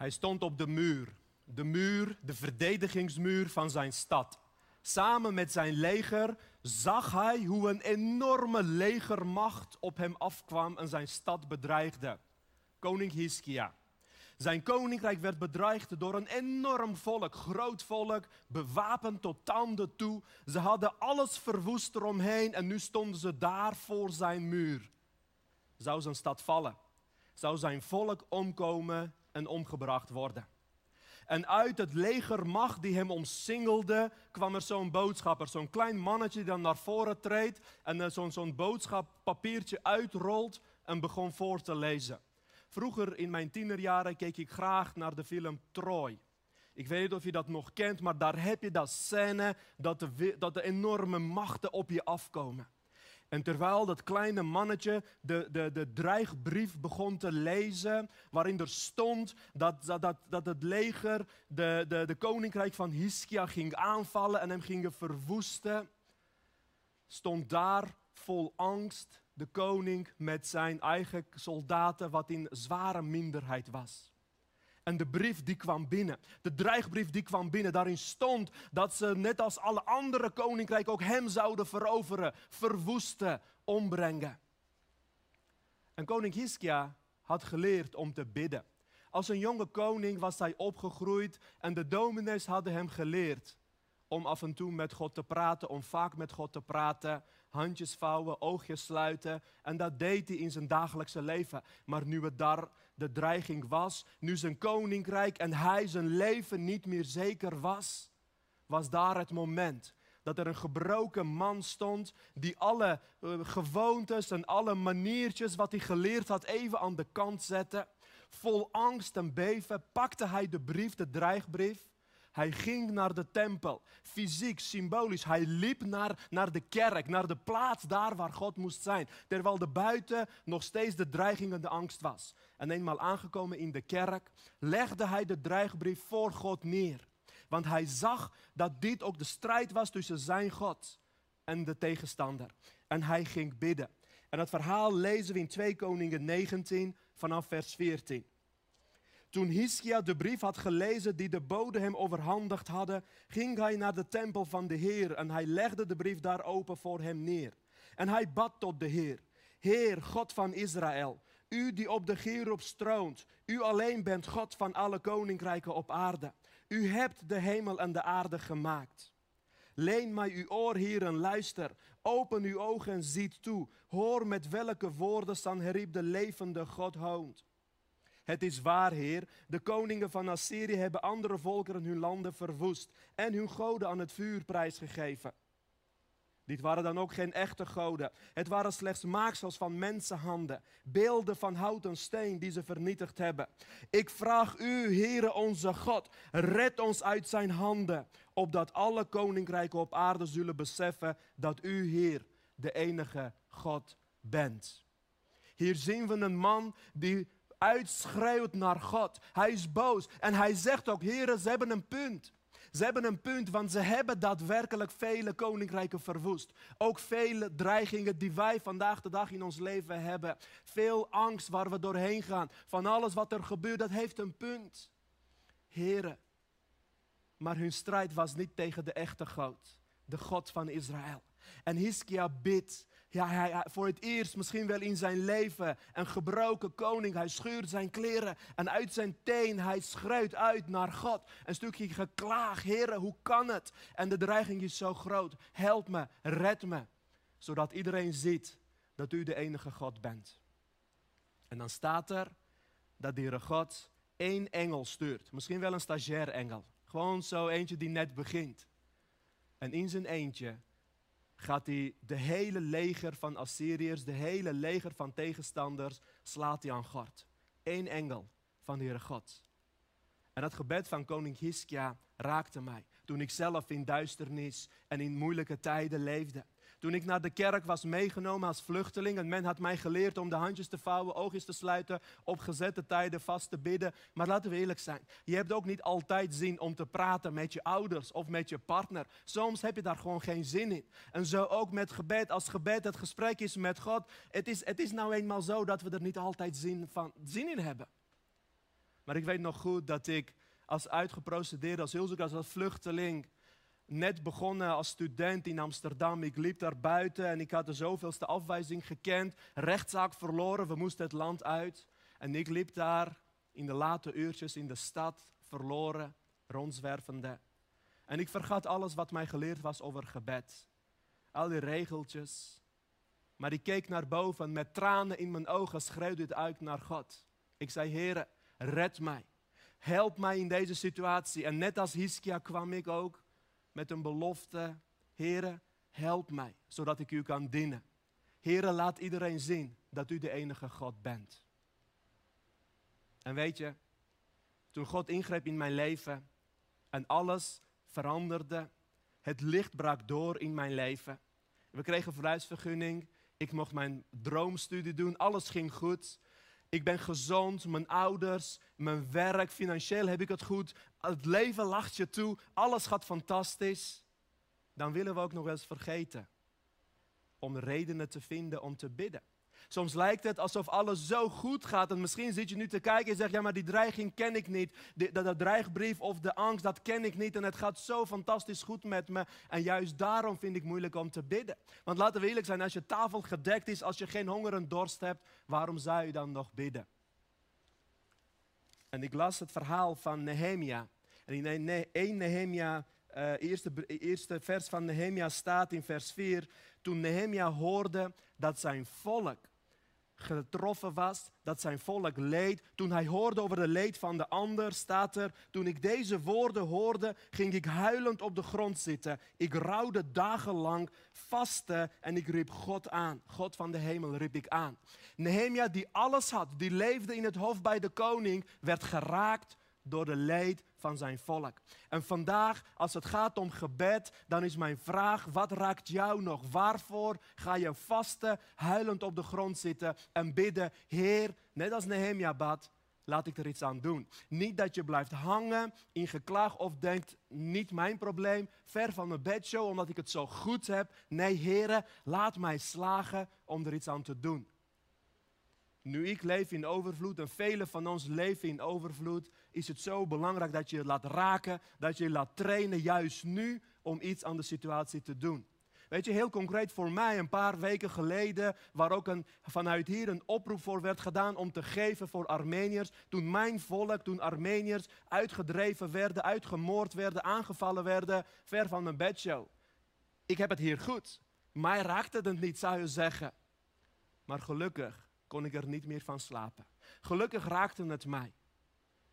Hij stond op de muur. De muur, de verdedigingsmuur van zijn stad. Samen met zijn leger zag hij hoe een enorme legermacht op hem afkwam en zijn stad bedreigde. Koning Hiskia. Zijn koninkrijk werd bedreigd door een enorm volk, groot volk, bewapend tot tanden toe. Ze hadden alles verwoest eromheen en nu stonden ze daar voor zijn muur. Zou zijn stad vallen? Zou zijn volk omkomen en omgebracht worden? En uit het legermacht die hem omsingelde, kwam er zo'n boodschapper. Zo'n klein mannetje die dan naar voren treedt en eh, zo'n zo'n boodschappapiertje uitrolt en begon voor te lezen. Vroeger in mijn tienerjaren keek ik graag naar de film Troy. Ik weet niet of je dat nog kent, maar daar heb je dat scène dat de, dat de enorme machten op je afkomen. En terwijl dat kleine mannetje de, de, de dreigbrief begon te lezen, waarin er stond dat, dat, dat, dat het leger de, de, de koninkrijk van Hiskia ging aanvallen en hem gingen verwoesten, stond daar vol angst de koning met zijn eigen soldaten, wat in zware minderheid was. En de brief die kwam binnen, de dreigbrief die kwam binnen, daarin stond dat ze net als alle andere koninkrijken ook hem zouden veroveren, verwoesten, ombrengen. En koning Hiskia had geleerd om te bidden. Als een jonge koning was hij opgegroeid en de dominees hadden hem geleerd om af en toe met God te praten, om vaak met God te praten, handjes vouwen, oogjes sluiten. En dat deed hij in zijn dagelijkse leven. Maar nu het daar de dreiging was, nu zijn koninkrijk en hij zijn leven niet meer zeker was, was daar het moment dat er een gebroken man stond die alle uh, gewoontes en alle maniertjes wat hij geleerd had even aan de kant zette. Vol angst en beven pakte hij de brief, de dreigbrief hij ging naar de tempel, fysiek, symbolisch. Hij liep naar, naar de kerk, naar de plaats daar waar God moest zijn. Terwijl de buiten nog steeds de dreiging en de angst was. En eenmaal aangekomen in de kerk, legde hij de dreigbrief voor God neer. Want hij zag dat dit ook de strijd was tussen zijn God en de tegenstander. En hij ging bidden. En het verhaal lezen we in 2 Koningen 19 vanaf vers 14. Toen Hiskia de brief had gelezen die de bode hem overhandigd hadden, ging hij naar de tempel van de Heer en hij legde de brief daar open voor hem neer. En hij bad tot de Heer, Heer, God van Israël, u die op de Gerub stroont, u alleen bent God van alle koninkrijken op aarde. U hebt de hemel en de aarde gemaakt. Leen mij uw oor, Heer, en luister. Open uw ogen en ziet toe. Hoor met welke woorden Sanherib de levende God hoont. Het is waar, Heer, de koningen van Assyrië hebben andere volkeren hun landen verwoest en hun goden aan het vuur prijsgegeven. Dit waren dan ook geen echte goden. Het waren slechts maaksels van mensenhanden, beelden van hout en steen die ze vernietigd hebben. Ik vraag u, Heere onze God, red ons uit zijn handen, opdat alle koninkrijken op aarde zullen beseffen dat u, Heer, de enige God bent. Hier zien we een man die uitschreeuwt naar God. Hij is boos en hij zegt ook, heren, ze hebben een punt. Ze hebben een punt, want ze hebben daadwerkelijk vele koninkrijken verwoest. Ook vele dreigingen die wij vandaag de dag in ons leven hebben. Veel angst waar we doorheen gaan. Van alles wat er gebeurt, dat heeft een punt. Heren, maar hun strijd was niet tegen de echte God, de God van Israël. En Hiskia bidt ja, hij, voor het eerst misschien wel in zijn leven een gebroken koning. Hij scheurt zijn kleren en uit zijn teen, hij schreeuwt uit naar God. Een stukje geklaag, heren, hoe kan het? En de dreiging is zo groot. Help me, red me. Zodat iedereen ziet dat u de enige God bent. En dan staat er dat de God één engel stuurt. Misschien wel een stagiair engel. Gewoon zo eentje die net begint. En in zijn eentje gaat hij de hele leger van Assyriërs, de hele leger van tegenstanders, slaat hij aan gort. Eén engel van de Heere God. En dat gebed van koning Hiskia raakte mij toen ik zelf in duisternis en in moeilijke tijden leefde. Toen ik naar de kerk was meegenomen als vluchteling en men had mij geleerd om de handjes te vouwen, oogjes te sluiten, op gezette tijden vast te bidden. Maar laten we eerlijk zijn, je hebt ook niet altijd zin om te praten met je ouders of met je partner. Soms heb je daar gewoon geen zin in. En zo ook met gebed, als gebed het gesprek is met God. Het is, het is nou eenmaal zo dat we er niet altijd zin, van, zin in hebben. Maar ik weet nog goed dat ik als uitgeprocedeerde asielzoeker, als vluchteling, net begonnen als student in Amsterdam. Ik liep daar buiten en ik had de zoveelste afwijzing gekend. Rechtszaak verloren, we moesten het land uit. En ik liep daar in de late uurtjes in de stad, verloren, rondzwervende. En ik vergat alles wat mij geleerd was over gebed. Al die regeltjes. Maar ik keek naar boven met tranen in mijn ogen, schreeuwde het uit naar God. Ik zei, Heere, red mij. Help mij in deze situatie. En net als Hiskia kwam ik ook met een belofte. Heere, help mij, zodat ik u kan dienen. Heere, laat iedereen zien dat u de enige God bent. En weet je, toen God ingreep in mijn leven en alles veranderde, het licht brak door in mijn leven. We kregen verhuisvergunning, ik mocht mijn droomstudie doen, alles ging goed. Ik ben gezond, mijn ouders, mijn werk, financieel heb ik het goed. Het leven lacht je toe, alles gaat fantastisch. Dan willen we ook nog eens vergeten om redenen te vinden om te bidden. Soms lijkt het alsof alles zo goed gaat. En misschien zit je nu te kijken en zegt: Ja, maar die dreiging ken ik niet. De dreigbrief of de angst, dat ken ik niet. En het gaat zo fantastisch goed met me. En juist daarom vind ik moeilijk om te bidden. Want laten we eerlijk zijn: als je tafel gedekt is, als je geen honger en dorst hebt, waarom zou je dan nog bidden? En ik las het verhaal van Nehemia. En in 1 Nehemia, uh, eerste, eerste vers van Nehemia staat in vers 4. Toen Nehemia hoorde dat zijn volk getroffen was, dat zijn volk leed. Toen hij hoorde over de leed van de ander, staat er, toen ik deze woorden hoorde, ging ik huilend op de grond zitten. Ik rouwde dagenlang, vaste en ik riep God aan. God van de hemel riep ik aan. Nehemia die alles had, die leefde in het hof bij de koning, werd geraakt door de leed van zijn volk. En vandaag, als het gaat om gebed, dan is mijn vraag: wat raakt jou nog? Waarvoor ga je vasten, huilend op de grond zitten en bidden? Heer, net als Nehemia bad, laat ik er iets aan doen. Niet dat je blijft hangen in geklaag of denkt, niet mijn probleem, ver van mijn bedshow omdat ik het zo goed heb. Nee, heren, laat mij slagen om er iets aan te doen. Nu ik leef in overvloed en velen van ons leven in overvloed, is het zo belangrijk dat je je laat raken, dat je je laat trainen, juist nu, om iets aan de situatie te doen. Weet je, heel concreet voor mij een paar weken geleden, waar ook een, vanuit hier een oproep voor werd gedaan om te geven voor Armeniërs. Toen mijn volk, toen Armeniërs uitgedreven werden, uitgemoord werden, aangevallen werden, ver van mijn bedshow. Ik heb het hier goed. Mij raakte het niet, zou je zeggen. Maar gelukkig kon ik er niet meer van slapen. Gelukkig raakte het mij.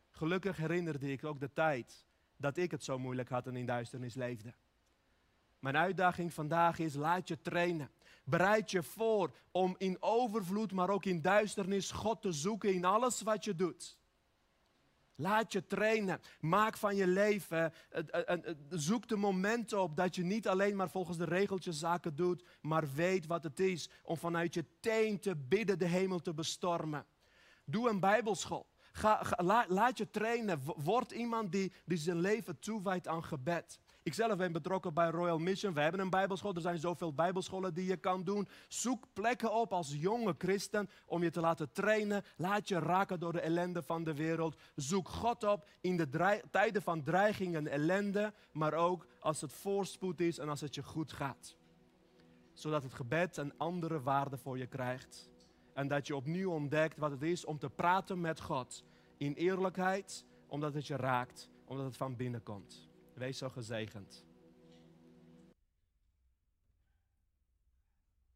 Gelukkig herinnerde ik ook de tijd dat ik het zo moeilijk had en in duisternis leefde. Mijn uitdaging vandaag is: laat je trainen. Bereid je voor om in overvloed, maar ook in duisternis God te zoeken in alles wat je doet. Laat je trainen. Maak van je leven. Zoek de momenten op dat je niet alleen maar volgens de regeltjes zaken doet, maar weet wat het is om vanuit je teen te bidden de hemel te bestormen. Doe een bijbelschool. Ga, laat je trainen. Word iemand die, die zijn leven toewijdt aan gebed. Ik zelf ben betrokken bij Royal Mission. We hebben een bijbelschool. Er zijn zoveel bijbelscholen die je kan doen. Zoek plekken op als jonge christen om je te laten trainen. Laat je raken door de ellende van de wereld. Zoek God op in de tijden van dreiging en ellende. Maar ook als het voorspoed is en als het je goed gaat. Zodat het gebed een andere waarde voor je krijgt. En dat je opnieuw ontdekt wat het is om te praten met God. In eerlijkheid, omdat het je raakt, omdat het van binnen komt. Wees zo gezegend.